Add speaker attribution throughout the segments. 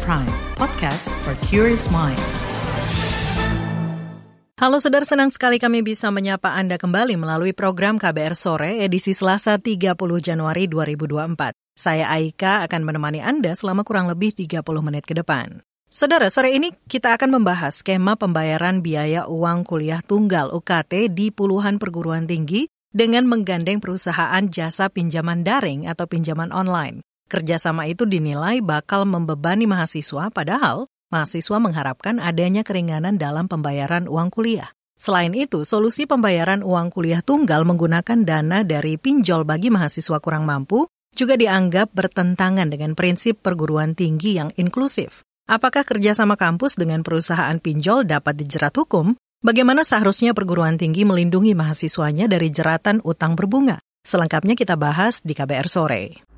Speaker 1: Prime, podcast for curious mind. Halo saudara, senang sekali kami bisa menyapa Anda kembali melalui program KBR Sore edisi Selasa 30 Januari 2024. Saya Aika akan menemani Anda selama kurang lebih 30 menit ke depan. Saudara, sore ini kita akan membahas skema pembayaran biaya uang kuliah tunggal UKT di puluhan perguruan tinggi dengan menggandeng perusahaan jasa pinjaman daring atau pinjaman online. Kerjasama itu dinilai bakal membebani mahasiswa, padahal mahasiswa mengharapkan adanya keringanan dalam pembayaran uang kuliah. Selain itu, solusi pembayaran uang kuliah tunggal menggunakan dana dari pinjol bagi mahasiswa kurang mampu juga dianggap bertentangan dengan prinsip perguruan tinggi yang inklusif. Apakah kerjasama kampus dengan perusahaan pinjol dapat dijerat hukum? Bagaimana seharusnya perguruan tinggi melindungi mahasiswanya dari jeratan utang berbunga? Selengkapnya kita bahas di KBR sore.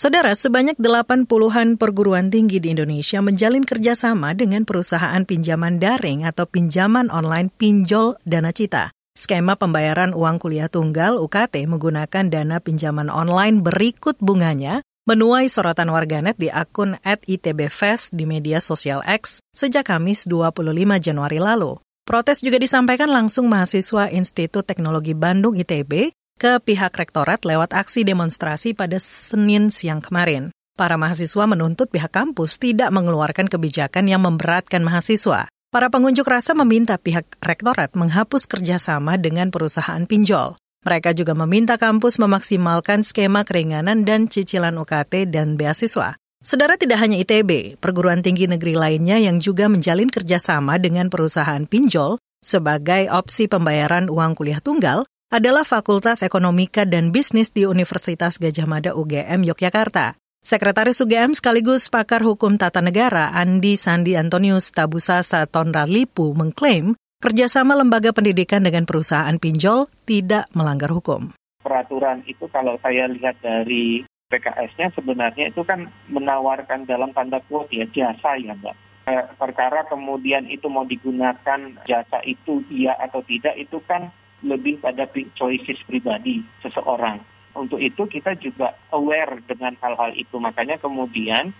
Speaker 1: Saudara, sebanyak 80-an perguruan tinggi di Indonesia menjalin kerjasama dengan perusahaan pinjaman daring atau pinjaman online pinjol Dana Cita. Skema pembayaran uang kuliah tunggal UKT menggunakan dana pinjaman online berikut bunganya menuai sorotan warganet di akun @itbfest di media sosial X sejak Kamis 25 Januari lalu. Protes juga disampaikan langsung mahasiswa Institut Teknologi Bandung ITB ke pihak rektorat lewat aksi demonstrasi pada Senin siang kemarin. Para mahasiswa menuntut pihak kampus tidak mengeluarkan kebijakan yang memberatkan mahasiswa. Para pengunjuk rasa meminta pihak rektorat menghapus kerjasama dengan perusahaan pinjol. Mereka juga meminta kampus memaksimalkan skema keringanan dan cicilan UKT dan beasiswa. Saudara tidak hanya ITB, perguruan tinggi negeri lainnya yang juga menjalin kerjasama dengan perusahaan pinjol sebagai opsi pembayaran uang kuliah tunggal adalah Fakultas Ekonomika dan Bisnis di Universitas Gajah Mada UGM Yogyakarta. Sekretaris UGM sekaligus pakar hukum tata negara Andi Sandi Antonius Tabusasa Tonra Lipu mengklaim kerjasama lembaga pendidikan dengan perusahaan pinjol tidak melanggar hukum.
Speaker 2: Peraturan itu kalau saya lihat dari PKS-nya sebenarnya itu kan menawarkan dalam tanda quote ya jasa ya Mbak. Eh, perkara kemudian itu mau digunakan jasa itu iya atau tidak itu kan lebih pada choices pribadi seseorang. Untuk itu kita juga aware dengan hal-hal itu. Makanya kemudian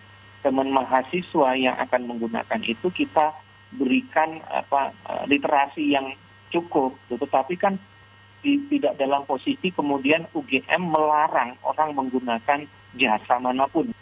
Speaker 2: teman mahasiswa yang akan menggunakan itu kita berikan apa eh, literasi yang cukup. Tetapi kan tidak dalam posisi kemudian UGM melarang orang menggunakan jasa mana pun.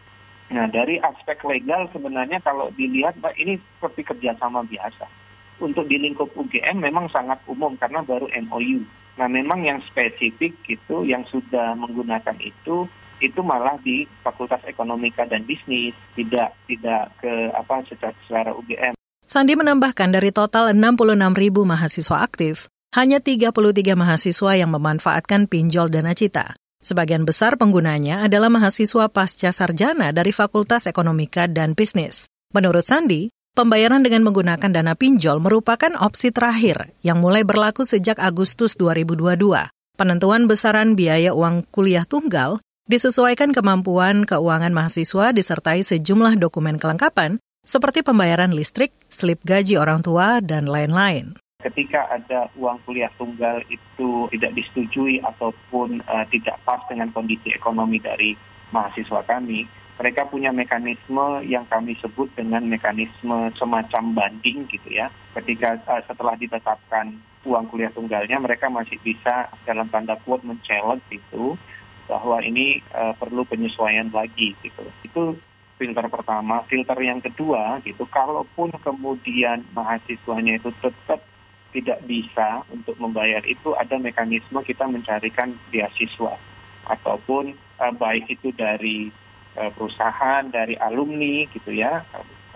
Speaker 2: Nah dari aspek legal sebenarnya kalau dilihat ini seperti kerjasama biasa untuk di lingkup UGM memang sangat umum karena baru MOU. Nah memang yang spesifik gitu yang sudah menggunakan itu itu malah di Fakultas Ekonomika dan Bisnis, tidak tidak ke apa secara, secara UGM.
Speaker 1: Sandi menambahkan dari total 66 ribu mahasiswa aktif, hanya 33 mahasiswa yang memanfaatkan pinjol dana cita. Sebagian besar penggunanya adalah mahasiswa pasca sarjana dari Fakultas Ekonomika dan Bisnis. Menurut Sandi, Pembayaran dengan menggunakan dana pinjol merupakan opsi terakhir yang mulai berlaku sejak Agustus 2022. Penentuan besaran biaya uang kuliah tunggal disesuaikan kemampuan keuangan mahasiswa disertai sejumlah dokumen kelengkapan seperti pembayaran listrik, slip gaji orang tua, dan lain-lain.
Speaker 2: Ketika ada uang kuliah tunggal itu tidak disetujui ataupun uh, tidak pas dengan kondisi ekonomi dari mahasiswa kami, mereka punya mekanisme yang kami sebut dengan mekanisme semacam banding gitu ya. Ketika uh, setelah ditetapkan uang kuliah tunggalnya, mereka masih bisa dalam tanda quote men-challenge itu bahwa ini uh, perlu penyesuaian lagi gitu. Itu filter pertama. Filter yang kedua gitu, kalaupun kemudian mahasiswanya itu tetap tidak bisa untuk membayar itu ada mekanisme kita mencarikan beasiswa ataupun uh, baik itu dari perusahaan, dari alumni gitu ya,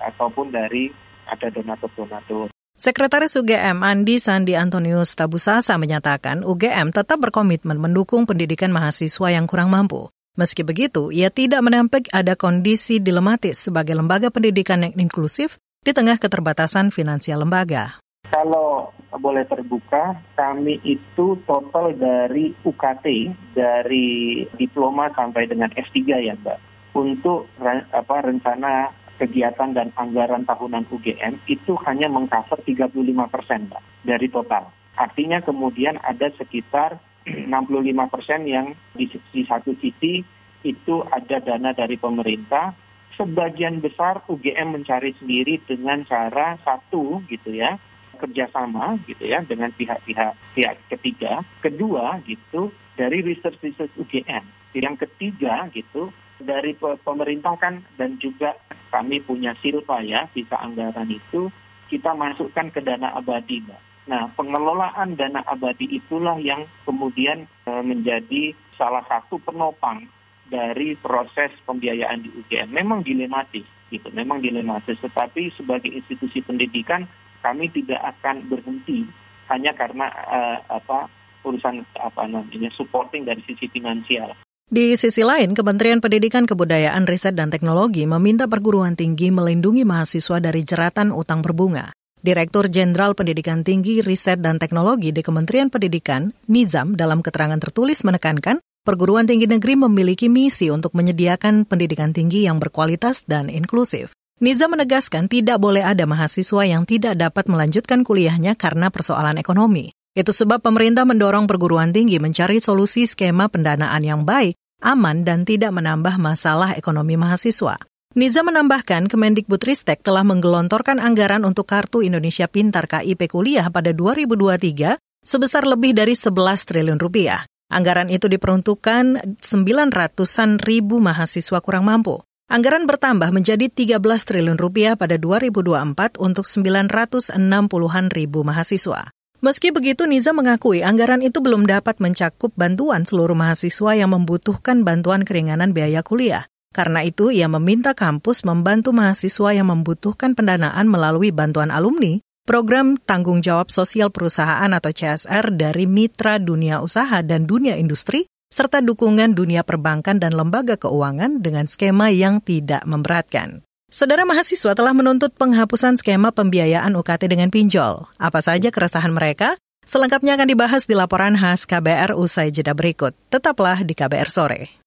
Speaker 2: ataupun dari ada donatur-donatur.
Speaker 1: Sekretaris UGM Andi Sandi Antonius Tabusasa menyatakan UGM tetap berkomitmen mendukung pendidikan mahasiswa yang kurang mampu. Meski begitu, ia tidak menampik ada kondisi dilematis sebagai lembaga pendidikan yang inklusif di tengah keterbatasan finansial lembaga.
Speaker 2: Kalau boleh terbuka, kami itu total dari UKT, dari diploma sampai dengan S3 ya Mbak untuk apa rencana kegiatan dan anggaran tahunan UGM itu hanya mengcover 35 persen dari total. Artinya kemudian ada sekitar 65 persen yang di, di satu sisi itu ada dana dari pemerintah, sebagian besar UGM mencari sendiri dengan cara satu gitu ya kerjasama gitu ya dengan pihak-pihak pihak ketiga, kedua gitu dari research research UGM, yang ketiga gitu dari pemerintah kan dan juga kami punya silpa ya bisa anggaran itu kita masukkan ke dana abadi mbak. Nah pengelolaan dana abadi itulah yang kemudian e, menjadi salah satu penopang dari proses pembiayaan di UGM. Memang dilematis gitu, memang dilematis. Tetapi sebagai institusi pendidikan kami tidak akan berhenti hanya karena uh, apa urusan apa namanya supporting dari sisi finansial.
Speaker 1: Di sisi lain, Kementerian Pendidikan Kebudayaan Riset dan Teknologi meminta perguruan tinggi melindungi mahasiswa dari jeratan utang berbunga. Direktur Jenderal Pendidikan Tinggi, Riset dan Teknologi di Kementerian Pendidikan, Nizam, dalam keterangan tertulis menekankan, perguruan tinggi negeri memiliki misi untuk menyediakan pendidikan tinggi yang berkualitas dan inklusif. Nizam menegaskan tidak boleh ada mahasiswa yang tidak dapat melanjutkan kuliahnya karena persoalan ekonomi. Itu sebab pemerintah mendorong perguruan tinggi mencari solusi skema pendanaan yang baik aman dan tidak menambah masalah ekonomi mahasiswa. Niza menambahkan Kemendikbudristek telah menggelontorkan anggaran untuk Kartu Indonesia Pintar KIP Kuliah pada 2023 sebesar lebih dari 11 triliun rupiah. Anggaran itu diperuntukkan 900-an ribu mahasiswa kurang mampu. Anggaran bertambah menjadi 13 triliun rupiah pada 2024 untuk 960-an ribu mahasiswa. Meski begitu, Niza mengakui anggaran itu belum dapat mencakup bantuan seluruh mahasiswa yang membutuhkan bantuan keringanan biaya kuliah. Karena itu, ia meminta kampus membantu mahasiswa yang membutuhkan pendanaan melalui bantuan alumni, program tanggung jawab sosial perusahaan atau CSR dari mitra dunia usaha dan dunia industri, serta dukungan dunia perbankan dan lembaga keuangan dengan skema yang tidak memberatkan. Saudara mahasiswa telah menuntut penghapusan skema pembiayaan UKT dengan pinjol. Apa saja keresahan mereka? Selengkapnya akan dibahas di laporan khas KBR usai jeda berikut. Tetaplah di KBR sore.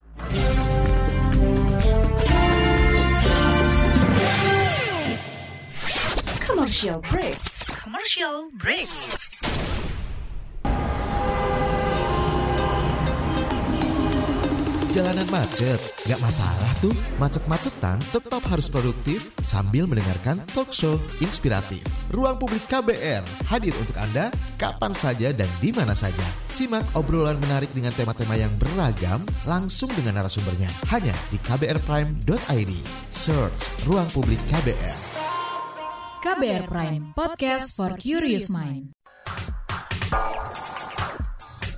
Speaker 1: Commercial break. Commercial break.
Speaker 3: Jalanan macet, gak masalah tuh. Macet-macetan tetap harus produktif sambil mendengarkan talk show inspiratif. Ruang Publik KBR hadir untuk Anda kapan saja dan di mana saja. Simak obrolan menarik dengan tema-tema yang beragam langsung dengan narasumbernya. Hanya di kbrprime.id. Search Ruang Publik KBR.
Speaker 4: KBR Prime, podcast for curious mind.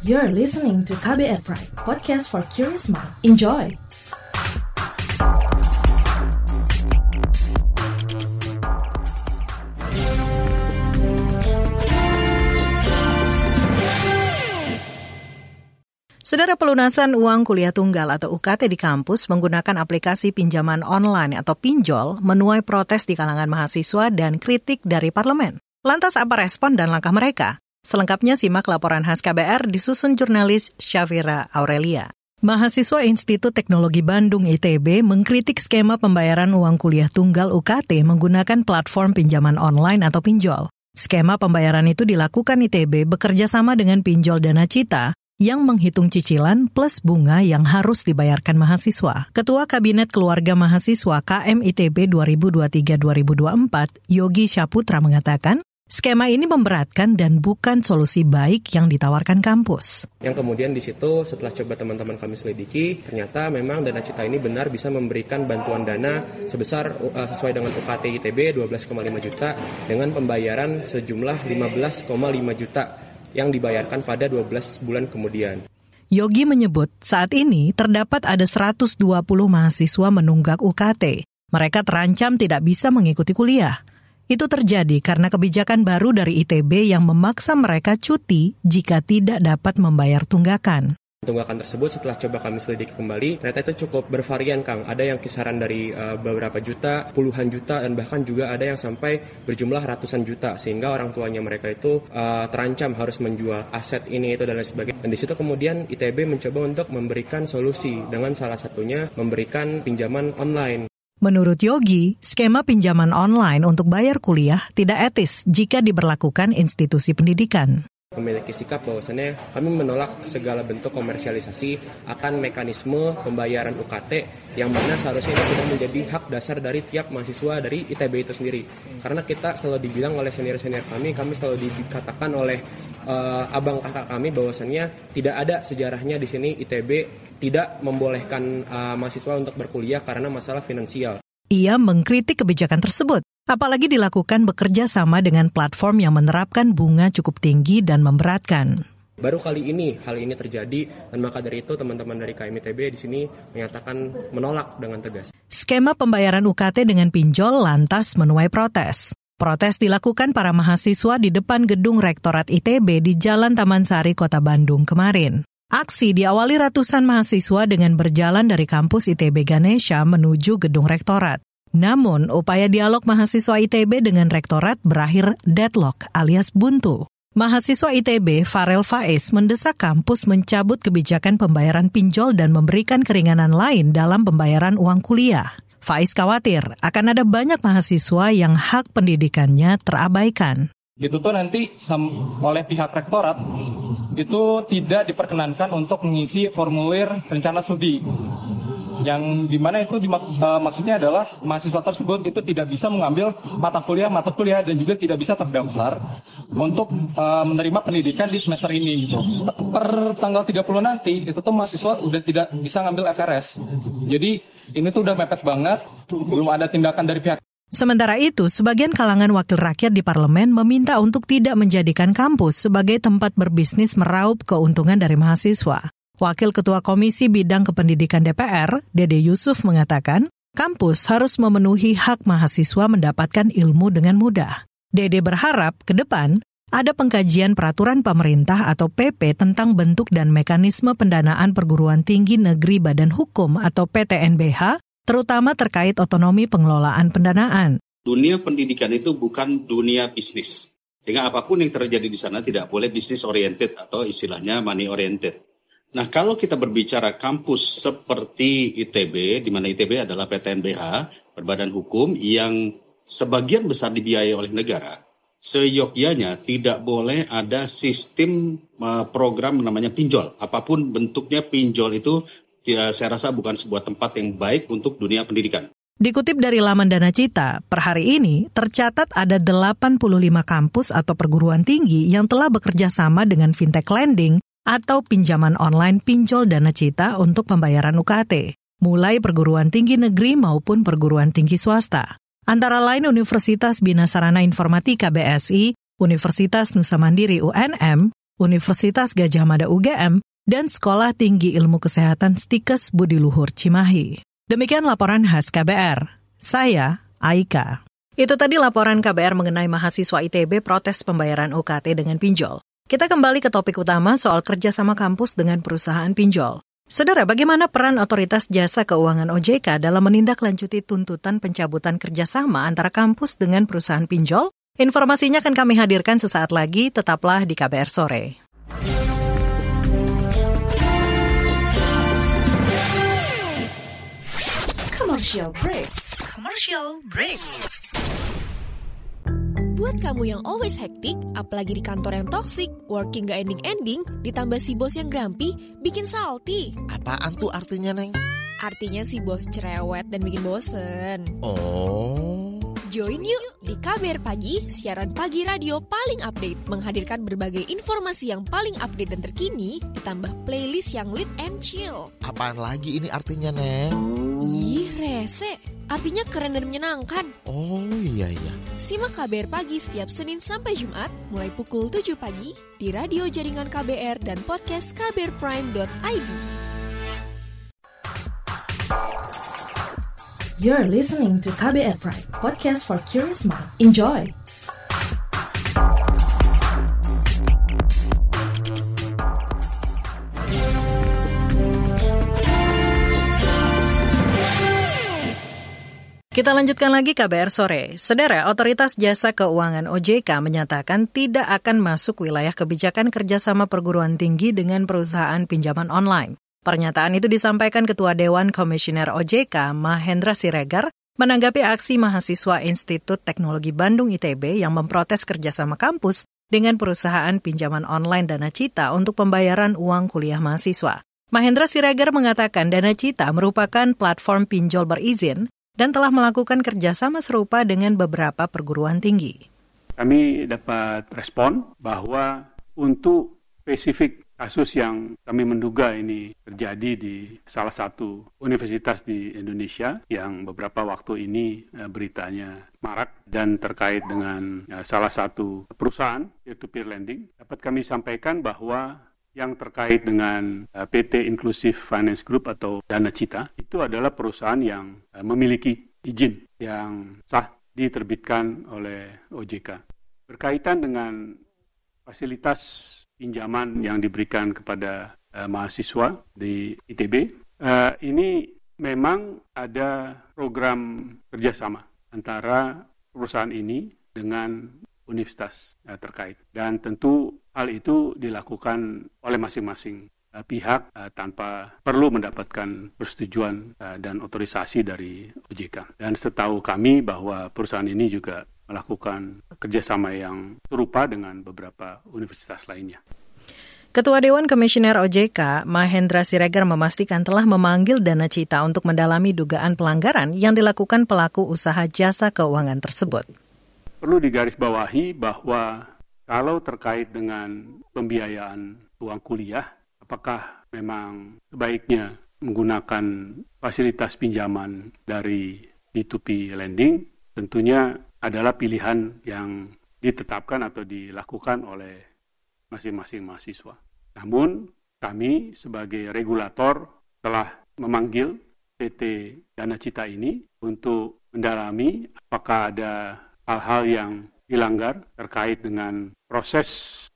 Speaker 4: You're listening to KBR Pride, podcast for curious mind. Enjoy!
Speaker 1: Saudara pelunasan uang kuliah tunggal atau UKT di kampus menggunakan aplikasi pinjaman online atau pinjol menuai protes di kalangan mahasiswa dan kritik dari parlemen. Lantas apa respon dan langkah mereka? Selengkapnya simak laporan khas KBR disusun jurnalis Syafira Aurelia. Mahasiswa Institut Teknologi Bandung ITB mengkritik skema pembayaran uang kuliah tunggal UKT menggunakan platform pinjaman online atau pinjol. Skema pembayaran itu dilakukan ITB bekerja sama dengan pinjol Dana Cita yang menghitung cicilan plus bunga yang harus dibayarkan mahasiswa. Ketua Kabinet Keluarga Mahasiswa KM ITB 2023-2024, Yogi Syaputra mengatakan, Skema ini memberatkan dan bukan solusi baik yang ditawarkan kampus.
Speaker 5: Yang kemudian di situ setelah coba teman-teman kami selidiki, ternyata memang Dana Cita ini benar bisa memberikan bantuan dana sebesar uh, sesuai dengan UKT ITB 12,5 juta dengan pembayaran sejumlah 15,5 juta yang dibayarkan pada 12 bulan kemudian.
Speaker 1: Yogi menyebut saat ini terdapat ada 120 mahasiswa menunggak UKT. Mereka terancam tidak bisa mengikuti kuliah. Itu terjadi karena kebijakan baru dari ITB yang memaksa mereka cuti jika tidak dapat membayar tunggakan.
Speaker 5: Tunggakan tersebut setelah coba kami selidiki kembali, ternyata itu cukup bervarian Kang. Ada yang kisaran dari uh, beberapa juta, puluhan juta, dan bahkan juga ada yang sampai berjumlah ratusan juta. Sehingga orang tuanya mereka itu uh, terancam harus menjual aset ini, itu, dan lain sebagainya. Dan di situ kemudian ITB mencoba untuk memberikan solusi dengan salah satunya memberikan pinjaman online.
Speaker 1: Menurut Yogi, skema pinjaman online untuk bayar kuliah tidak etis jika diberlakukan institusi pendidikan.
Speaker 5: Memiliki sikap bahwasannya kami menolak segala bentuk komersialisasi akan mekanisme pembayaran UKT yang mana seharusnya ini sudah menjadi hak dasar dari tiap mahasiswa dari ITB itu sendiri. Karena kita selalu dibilang oleh senior-senior kami, kami selalu dikatakan oleh uh, abang kakak kami bahwasannya tidak ada sejarahnya di sini ITB tidak membolehkan uh, mahasiswa untuk berkuliah karena masalah finansial.
Speaker 1: Ia mengkritik kebijakan tersebut, apalagi dilakukan bekerja sama dengan platform yang menerapkan bunga cukup tinggi dan memberatkan.
Speaker 5: Baru kali ini hal ini terjadi dan maka dari itu teman-teman dari KMITB di sini menyatakan menolak dengan tegas.
Speaker 1: Skema pembayaran UKT dengan pinjol lantas menuai protes. Protes dilakukan para mahasiswa di depan gedung Rektorat ITB di Jalan Taman Sari, Kota Bandung kemarin. Aksi diawali ratusan mahasiswa dengan berjalan dari kampus ITB Ganesha menuju gedung rektorat. Namun, upaya dialog mahasiswa ITB dengan rektorat berakhir deadlock alias buntu. Mahasiswa ITB Farel Faiz mendesak kampus mencabut kebijakan pembayaran pinjol dan memberikan keringanan lain dalam pembayaran uang kuliah. Faiz khawatir akan ada banyak mahasiswa yang hak pendidikannya terabaikan
Speaker 6: itu tuh nanti oleh pihak rektorat itu tidak diperkenankan untuk mengisi formulir rencana studi yang di mana itu dimak, uh, maksudnya adalah mahasiswa tersebut itu tidak bisa mengambil mata kuliah mata kuliah dan juga tidak bisa terdaftar untuk uh, menerima pendidikan di semester ini gitu. Per tanggal 30 nanti itu tuh mahasiswa udah tidak bisa ngambil FRS. Jadi ini tuh udah mepet banget, belum ada tindakan dari pihak
Speaker 1: Sementara itu, sebagian kalangan wakil rakyat di parlemen meminta untuk tidak menjadikan kampus sebagai tempat berbisnis meraup keuntungan dari mahasiswa. Wakil Ketua Komisi Bidang Kependidikan DPR, Dede Yusuf mengatakan, kampus harus memenuhi hak mahasiswa mendapatkan ilmu dengan mudah. Dede berharap ke depan ada pengkajian peraturan pemerintah atau PP tentang bentuk dan mekanisme pendanaan perguruan tinggi negeri Badan Hukum atau PTNBH terutama terkait otonomi pengelolaan pendanaan.
Speaker 7: Dunia pendidikan itu bukan dunia bisnis. Sehingga apa pun yang terjadi di sana tidak boleh bisnis oriented atau istilahnya money oriented. Nah, kalau kita berbicara kampus seperti ITB, di mana ITB adalah PTNBH, berbadan hukum yang sebagian besar dibiayai oleh negara, seyogyanya tidak boleh ada sistem eh, program namanya pinjol. Apa pun bentuknya pinjol itu ya, saya rasa bukan sebuah tempat yang baik untuk dunia pendidikan.
Speaker 1: Dikutip dari laman Dana Cita, per hari ini tercatat ada 85 kampus atau perguruan tinggi yang telah bekerja sama dengan fintech lending atau pinjaman online pinjol Dana Cita untuk pembayaran UKT, mulai perguruan tinggi negeri maupun perguruan tinggi swasta. Antara lain Universitas Bina Sarana Informatika BSI, Universitas Nusa Mandiri UNM, Universitas Gajah Mada UGM, dan Sekolah Tinggi Ilmu Kesehatan Stikes Budi Luhur Cimahi. Demikian laporan khas KBR. Saya Aika. Itu tadi laporan KBR mengenai mahasiswa ITB protes pembayaran UKT dengan pinjol. Kita kembali ke topik utama soal kerjasama kampus dengan perusahaan pinjol. Saudara, bagaimana peran Otoritas Jasa Keuangan OJK dalam menindaklanjuti tuntutan pencabutan kerjasama antara kampus dengan perusahaan pinjol? Informasinya akan kami hadirkan sesaat lagi, tetaplah di KBR Sore.
Speaker 8: Commercial break. Commercial break.
Speaker 9: Buat kamu yang always hektik, apalagi di kantor yang toxic, working gak ending-ending, ditambah si bos yang grumpy, bikin salty.
Speaker 3: Apaan tuh artinya, Neng?
Speaker 9: Artinya si bos cerewet dan bikin bosen.
Speaker 3: Oh.
Speaker 9: Join yuk di KBR Pagi, siaran pagi radio paling update, menghadirkan berbagai informasi yang paling update dan terkini, ditambah playlist yang lit and chill.
Speaker 3: Apaan lagi ini artinya, Neng?
Speaker 9: Ih, rese. Artinya keren dan menyenangkan.
Speaker 3: Oh iya iya.
Speaker 9: Simak KBR Pagi setiap Senin sampai Jumat, mulai pukul 7 pagi, di radio jaringan KBR dan podcast kbrprime.id.
Speaker 4: You're listening to KBR Pride, podcast for curious mind. Enjoy!
Speaker 1: Kita lanjutkan lagi KBR sore. Saudara, Otoritas Jasa Keuangan OJK menyatakan tidak akan masuk wilayah kebijakan kerjasama perguruan tinggi dengan perusahaan pinjaman online. Pernyataan itu disampaikan Ketua Dewan Komisioner OJK Mahendra Siregar menanggapi aksi mahasiswa Institut Teknologi Bandung ITB yang memprotes kerjasama kampus dengan perusahaan pinjaman online Dana Cita untuk pembayaran uang kuliah mahasiswa. Mahendra Siregar mengatakan Dana Cita merupakan platform pinjol berizin dan telah melakukan kerjasama serupa dengan beberapa perguruan tinggi.
Speaker 10: Kami dapat respon bahwa untuk spesifik kasus yang kami menduga ini terjadi di salah satu universitas di Indonesia yang beberapa waktu ini eh, beritanya marak dan terkait dengan eh, salah satu perusahaan peer-to-peer lending dapat kami sampaikan bahwa yang terkait dengan eh, PT Inclusive Finance Group atau Dana Cita itu adalah perusahaan yang memiliki izin yang sah diterbitkan oleh OJK. Berkaitan dengan fasilitas pinjaman yang diberikan kepada uh, mahasiswa di ITB. Eh, ini memang ada program kerjasama antara perusahaan ini dengan universitas terkait. Dan tentu hal itu dilakukan oleh masing-masing uh, pihak uh, tanpa perlu mendapatkan persetujuan uh, dan otorisasi dari OJK. Dan setahu kami bahwa perusahaan ini juga melakukan kerjasama yang serupa dengan beberapa universitas lainnya.
Speaker 1: Ketua Dewan Komisioner OJK, Mahendra Siregar memastikan telah memanggil Dana Cita untuk mendalami dugaan pelanggaran yang dilakukan pelaku usaha jasa keuangan tersebut.
Speaker 10: Perlu digarisbawahi bahwa kalau terkait dengan pembiayaan uang kuliah, apakah memang sebaiknya menggunakan fasilitas pinjaman dari P2P lending, tentunya adalah pilihan yang ditetapkan atau dilakukan oleh masing-masing mahasiswa. Namun kami sebagai regulator telah memanggil PT Dana Cita ini untuk mendalami apakah ada hal-hal yang dilanggar terkait dengan proses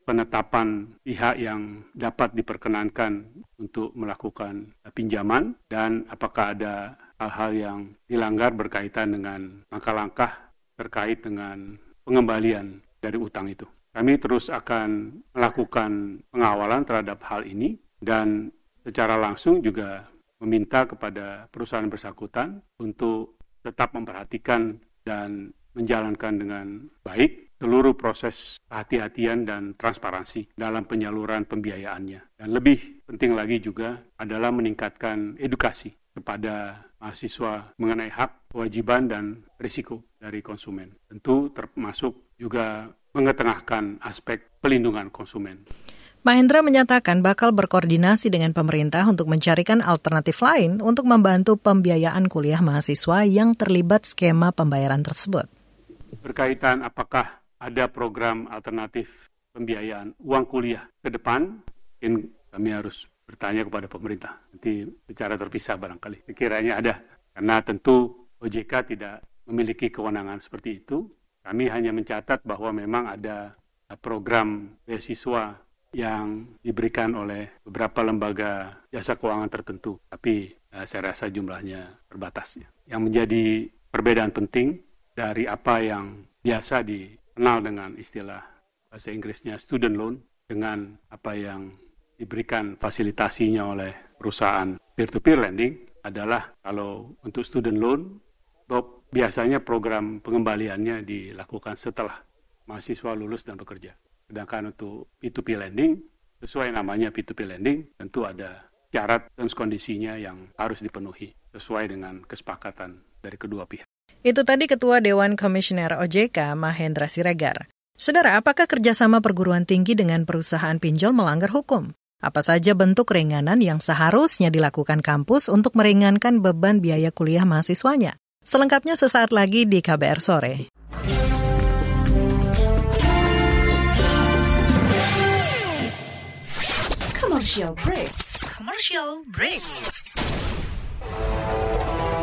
Speaker 10: penetapan pihak yang dapat diperkenankan untuk melakukan pinjaman dan apakah ada hal-hal yang dilanggar berkaitan dengan langkah-langkah terkait dengan pengembalian dari utang itu. Kami terus akan melakukan pengawalan terhadap hal ini dan secara langsung juga meminta kepada perusahaan bersangkutan untuk tetap memperhatikan dan menjalankan dengan baik seluruh proses kehati-hatian dan transparansi dalam penyaluran pembiayaannya. Dan lebih penting lagi juga adalah meningkatkan edukasi kepada mahasiswa mengenai hak, kewajiban, dan risiko dari konsumen. Tentu termasuk juga mengetengahkan aspek pelindungan konsumen.
Speaker 1: Mahendra menyatakan bakal berkoordinasi dengan pemerintah untuk mencarikan alternatif lain untuk membantu pembiayaan kuliah mahasiswa yang terlibat skema pembayaran tersebut.
Speaker 10: Berkaitan apakah ada program alternatif pembiayaan uang kuliah ke depan, mungkin kami harus bertanya kepada pemerintah. Nanti secara terpisah barangkali. Sekiranya ada. Karena tentu OJK tidak memiliki kewenangan seperti itu. Kami hanya mencatat bahwa memang ada program beasiswa yang diberikan oleh beberapa lembaga jasa keuangan tertentu, tapi uh, saya rasa jumlahnya terbatas. Yang menjadi perbedaan penting dari apa yang biasa dikenal dengan istilah bahasa Inggrisnya student loan dengan apa yang diberikan fasilitasinya oleh perusahaan peer-to-peer lending adalah kalau untuk student loan Bob, biasanya program pengembaliannya dilakukan setelah mahasiswa lulus dan bekerja. Sedangkan untuk P2P lending, sesuai namanya P2P lending, tentu ada syarat dan kondisinya yang harus dipenuhi sesuai dengan kesepakatan dari kedua pihak.
Speaker 1: Itu tadi Ketua Dewan Komisioner OJK Mahendra Siregar. Saudara, apakah kerjasama perguruan tinggi dengan perusahaan pinjol melanggar hukum? Apa saja bentuk keringanan yang seharusnya dilakukan kampus untuk meringankan beban biaya kuliah mahasiswanya? Selengkapnya sesaat lagi di KBR Sore.
Speaker 8: Commercial break. Commercial break.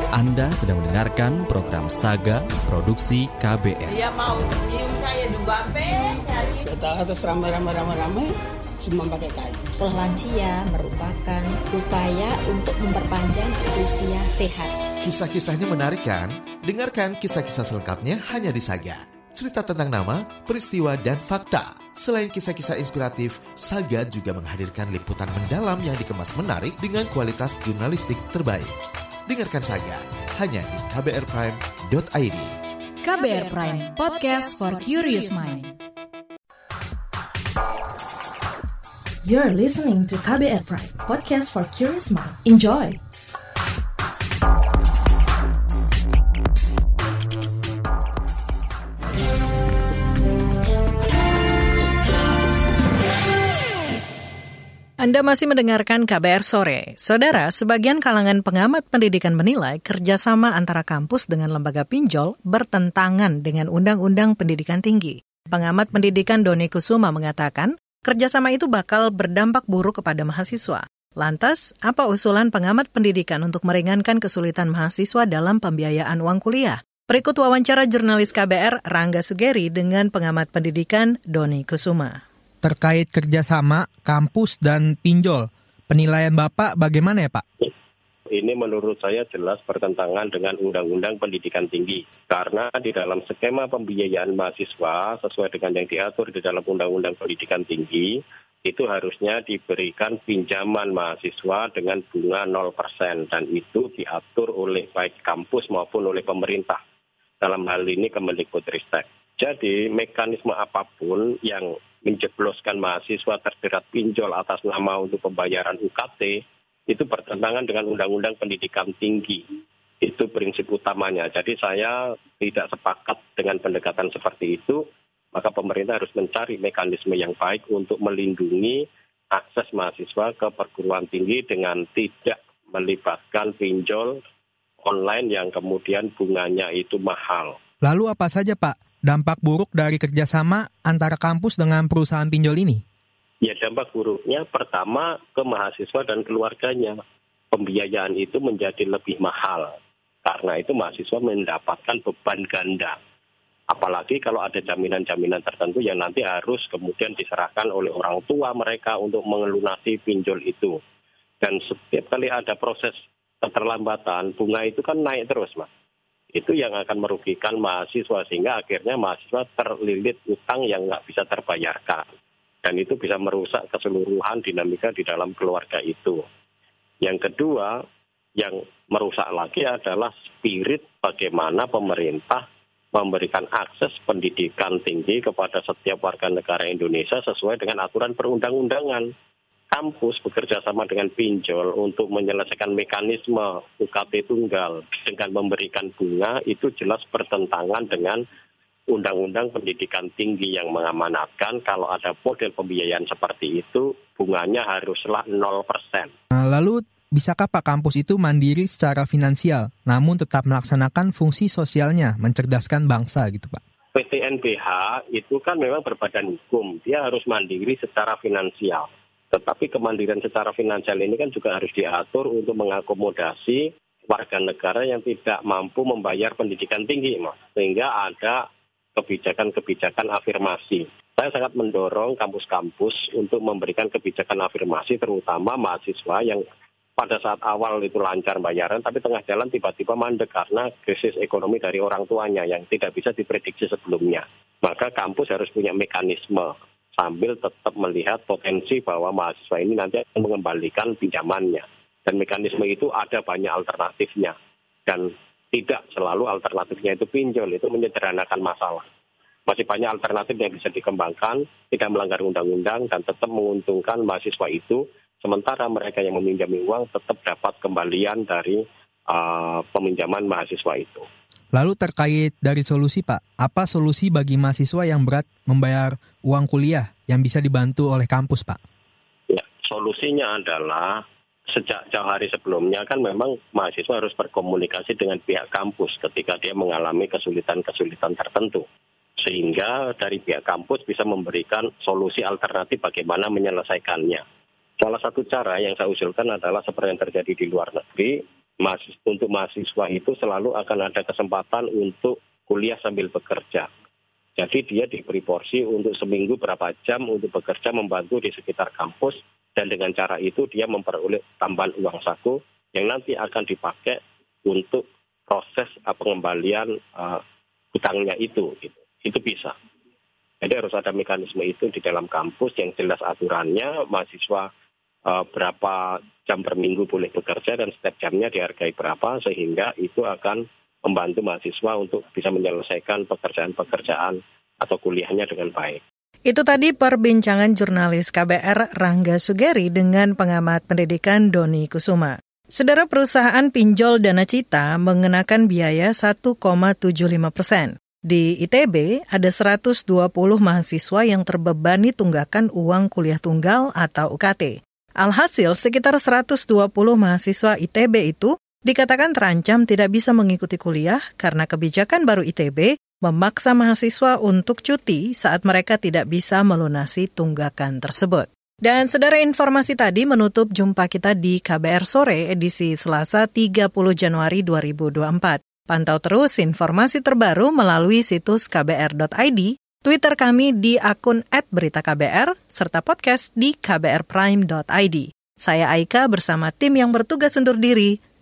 Speaker 11: Anda sedang mendengarkan program Saga Produksi KBR.
Speaker 12: Dia mau nyium saya juga, nyari.
Speaker 13: Kita atas ramai-ramai-ramai semua pakai kain.
Speaker 14: Sekolah lansia merupakan upaya untuk memperpanjang usia sehat.
Speaker 3: Kisah-kisahnya menarik kan? Dengarkan kisah-kisah selengkapnya hanya di Saga. Cerita tentang nama, peristiwa, dan fakta. Selain kisah-kisah inspiratif, Saga juga menghadirkan liputan mendalam yang dikemas menarik dengan kualitas jurnalistik terbaik. Dengarkan saja hanya di kbrprime.id.
Speaker 4: KBR Prime, podcast for curious mind. You're listening to KBR Prime, podcast for curious mind. Enjoy!
Speaker 1: Anda masih mendengarkan KBR Sore. Saudara, sebagian kalangan pengamat pendidikan menilai kerjasama antara kampus dengan lembaga pinjol bertentangan dengan Undang-Undang Pendidikan Tinggi. Pengamat pendidikan Doni Kusuma mengatakan, kerjasama itu bakal berdampak buruk kepada mahasiswa. Lantas, apa usulan pengamat pendidikan untuk meringankan kesulitan mahasiswa dalam pembiayaan uang kuliah? Berikut wawancara jurnalis KBR Rangga Sugeri dengan pengamat pendidikan Doni Kusuma
Speaker 15: terkait kerjasama kampus dan pinjol. Penilaian Bapak bagaimana ya Pak?
Speaker 16: Ini menurut saya jelas bertentangan dengan Undang-Undang Pendidikan Tinggi. Karena di dalam skema pembiayaan mahasiswa sesuai dengan yang diatur di dalam Undang-Undang Pendidikan Tinggi, itu harusnya diberikan pinjaman mahasiswa dengan bunga 0% dan itu diatur oleh baik kampus maupun oleh pemerintah. Dalam hal ini Kemendikbudristek. Jadi mekanisme apa pun yang menjebloskan mahasiswa terjerat pinjol atas nama untuk pembayaran UKT itu bertentangan dengan Undang-Undang Pendidikan Tinggi. Itu prinsip utamanya. Jadi saya tidak sepakat dengan pendekatan seperti itu. Maka pemerintah harus mencari mekanisme yang baik untuk melindungi akses mahasiswa ke perguruan tinggi dengan tidak melibatkan pinjol online yang kemudian bunganya itu mahal.
Speaker 15: Lalu apa saja Pak dampak buruk dari kerjasama antara kampus dengan perusahaan pinjol ini?
Speaker 16: Ya dampak buruknya pertama ke mahasiswa dan keluarganya. Pembiayaan itu menjadi lebih mahal. Karena itu mahasiswa mendapatkan beban ganda. Apalagi kalau ada jaminan-jaminan tertentu yang nanti harus kemudian diserahkan oleh orang tua mereka untuk mengelunasi pinjol itu. Dan setiap kali ada proses keterlambatan, bunga itu kan naik terus, Mas itu yang akan merugikan mahasiswa sehingga akhirnya mahasiswa terlilit utang yang nggak bisa terbayarkan dan itu bisa merusak keseluruhan dinamika di dalam keluarga itu. Yang kedua, yang merusak lagi adalah spirit bagaimana pemerintah memberikan akses pendidikan tinggi kepada setiap warga negara Indonesia sesuai dengan aturan perundang-undangan kampus bekerja sama dengan pinjol untuk menyelesaikan mekanisme UKT tunggal dengan memberikan bunga itu jelas bertentangan dengan Undang-Undang Pendidikan Tinggi yang mengamanatkan kalau ada model pembiayaan seperti itu bunganya haruslah 0%.
Speaker 15: Nah, lalu bisakah Pak kampus itu mandiri secara finansial namun tetap melaksanakan fungsi sosialnya mencerdaskan bangsa gitu Pak?
Speaker 16: PTNBH itu kan memang berbadan hukum, dia harus mandiri secara finansial tetapi kemandirian secara finansial ini kan juga harus diatur untuk mengakomodasi warga negara yang tidak mampu membayar pendidikan tinggi, Mas. Sehingga ada kebijakan-kebijakan afirmasi. Saya sangat mendorong kampus-kampus untuk memberikan kebijakan afirmasi terutama mahasiswa yang pada saat awal itu lancar bayaran, tapi tengah jalan tiba-tiba mandek karena krisis ekonomi dari orang tuanya yang tidak bisa diprediksi sebelumnya. Maka kampus harus punya mekanisme sambil tetap melihat potensi bahwa mahasiswa ini nanti akan mengembalikan pinjamannya. Dan mekanisme itu ada banyak alternatifnya. Dan tidak selalu alternatifnya itu pinjol, itu menyederhanakan masalah. Masih banyak alternatif yang bisa dikembangkan, tidak melanggar undang-undang, dan tetap menguntungkan mahasiswa itu, sementara mereka yang meminjami uang tetap dapat kembalian dari uh, peminjaman mahasiswa itu.
Speaker 15: Lalu terkait dari solusi Pak, apa solusi bagi mahasiswa yang berat membayar uang kuliah yang bisa dibantu oleh kampus Pak?
Speaker 16: Ya, solusinya adalah sejak jauh hari sebelumnya kan memang mahasiswa harus berkomunikasi dengan pihak kampus ketika dia mengalami kesulitan-kesulitan tertentu. Sehingga dari pihak kampus bisa memberikan solusi alternatif bagaimana menyelesaikannya. Salah satu cara yang saya usulkan adalah seperti yang terjadi di luar negeri, untuk mahasiswa itu selalu akan ada kesempatan untuk kuliah sambil bekerja. Jadi dia diberi porsi untuk seminggu berapa jam untuk bekerja membantu di sekitar kampus dan dengan cara itu dia memperoleh tambahan uang saku yang nanti akan dipakai untuk proses uh, pengembalian uh, hutangnya itu. Gitu. Itu bisa. Jadi harus ada mekanisme itu di dalam kampus yang jelas aturannya mahasiswa uh, berapa jam per minggu boleh bekerja dan setiap jamnya dihargai berapa sehingga itu akan membantu mahasiswa untuk bisa menyelesaikan pekerjaan-pekerjaan atau kuliahnya dengan baik.
Speaker 1: Itu tadi perbincangan jurnalis KBR Rangga Sugeri dengan pengamat pendidikan Doni Kusuma. Saudara perusahaan pinjol Dana Cita mengenakan biaya 1,75 persen. Di ITB ada 120 mahasiswa yang terbebani tunggakan uang kuliah tunggal atau UKT. Alhasil, sekitar 120 mahasiswa ITB itu dikatakan terancam tidak bisa mengikuti kuliah karena kebijakan baru ITB memaksa mahasiswa untuk cuti saat mereka tidak bisa melunasi tunggakan tersebut. Dan saudara informasi tadi menutup jumpa kita di KBR Sore edisi Selasa 30 Januari 2024. Pantau terus informasi terbaru melalui situs kbr.id, Twitter kami di akun @beritaKBR, serta podcast di kbrprime.id. Saya Aika bersama tim yang bertugas undur diri.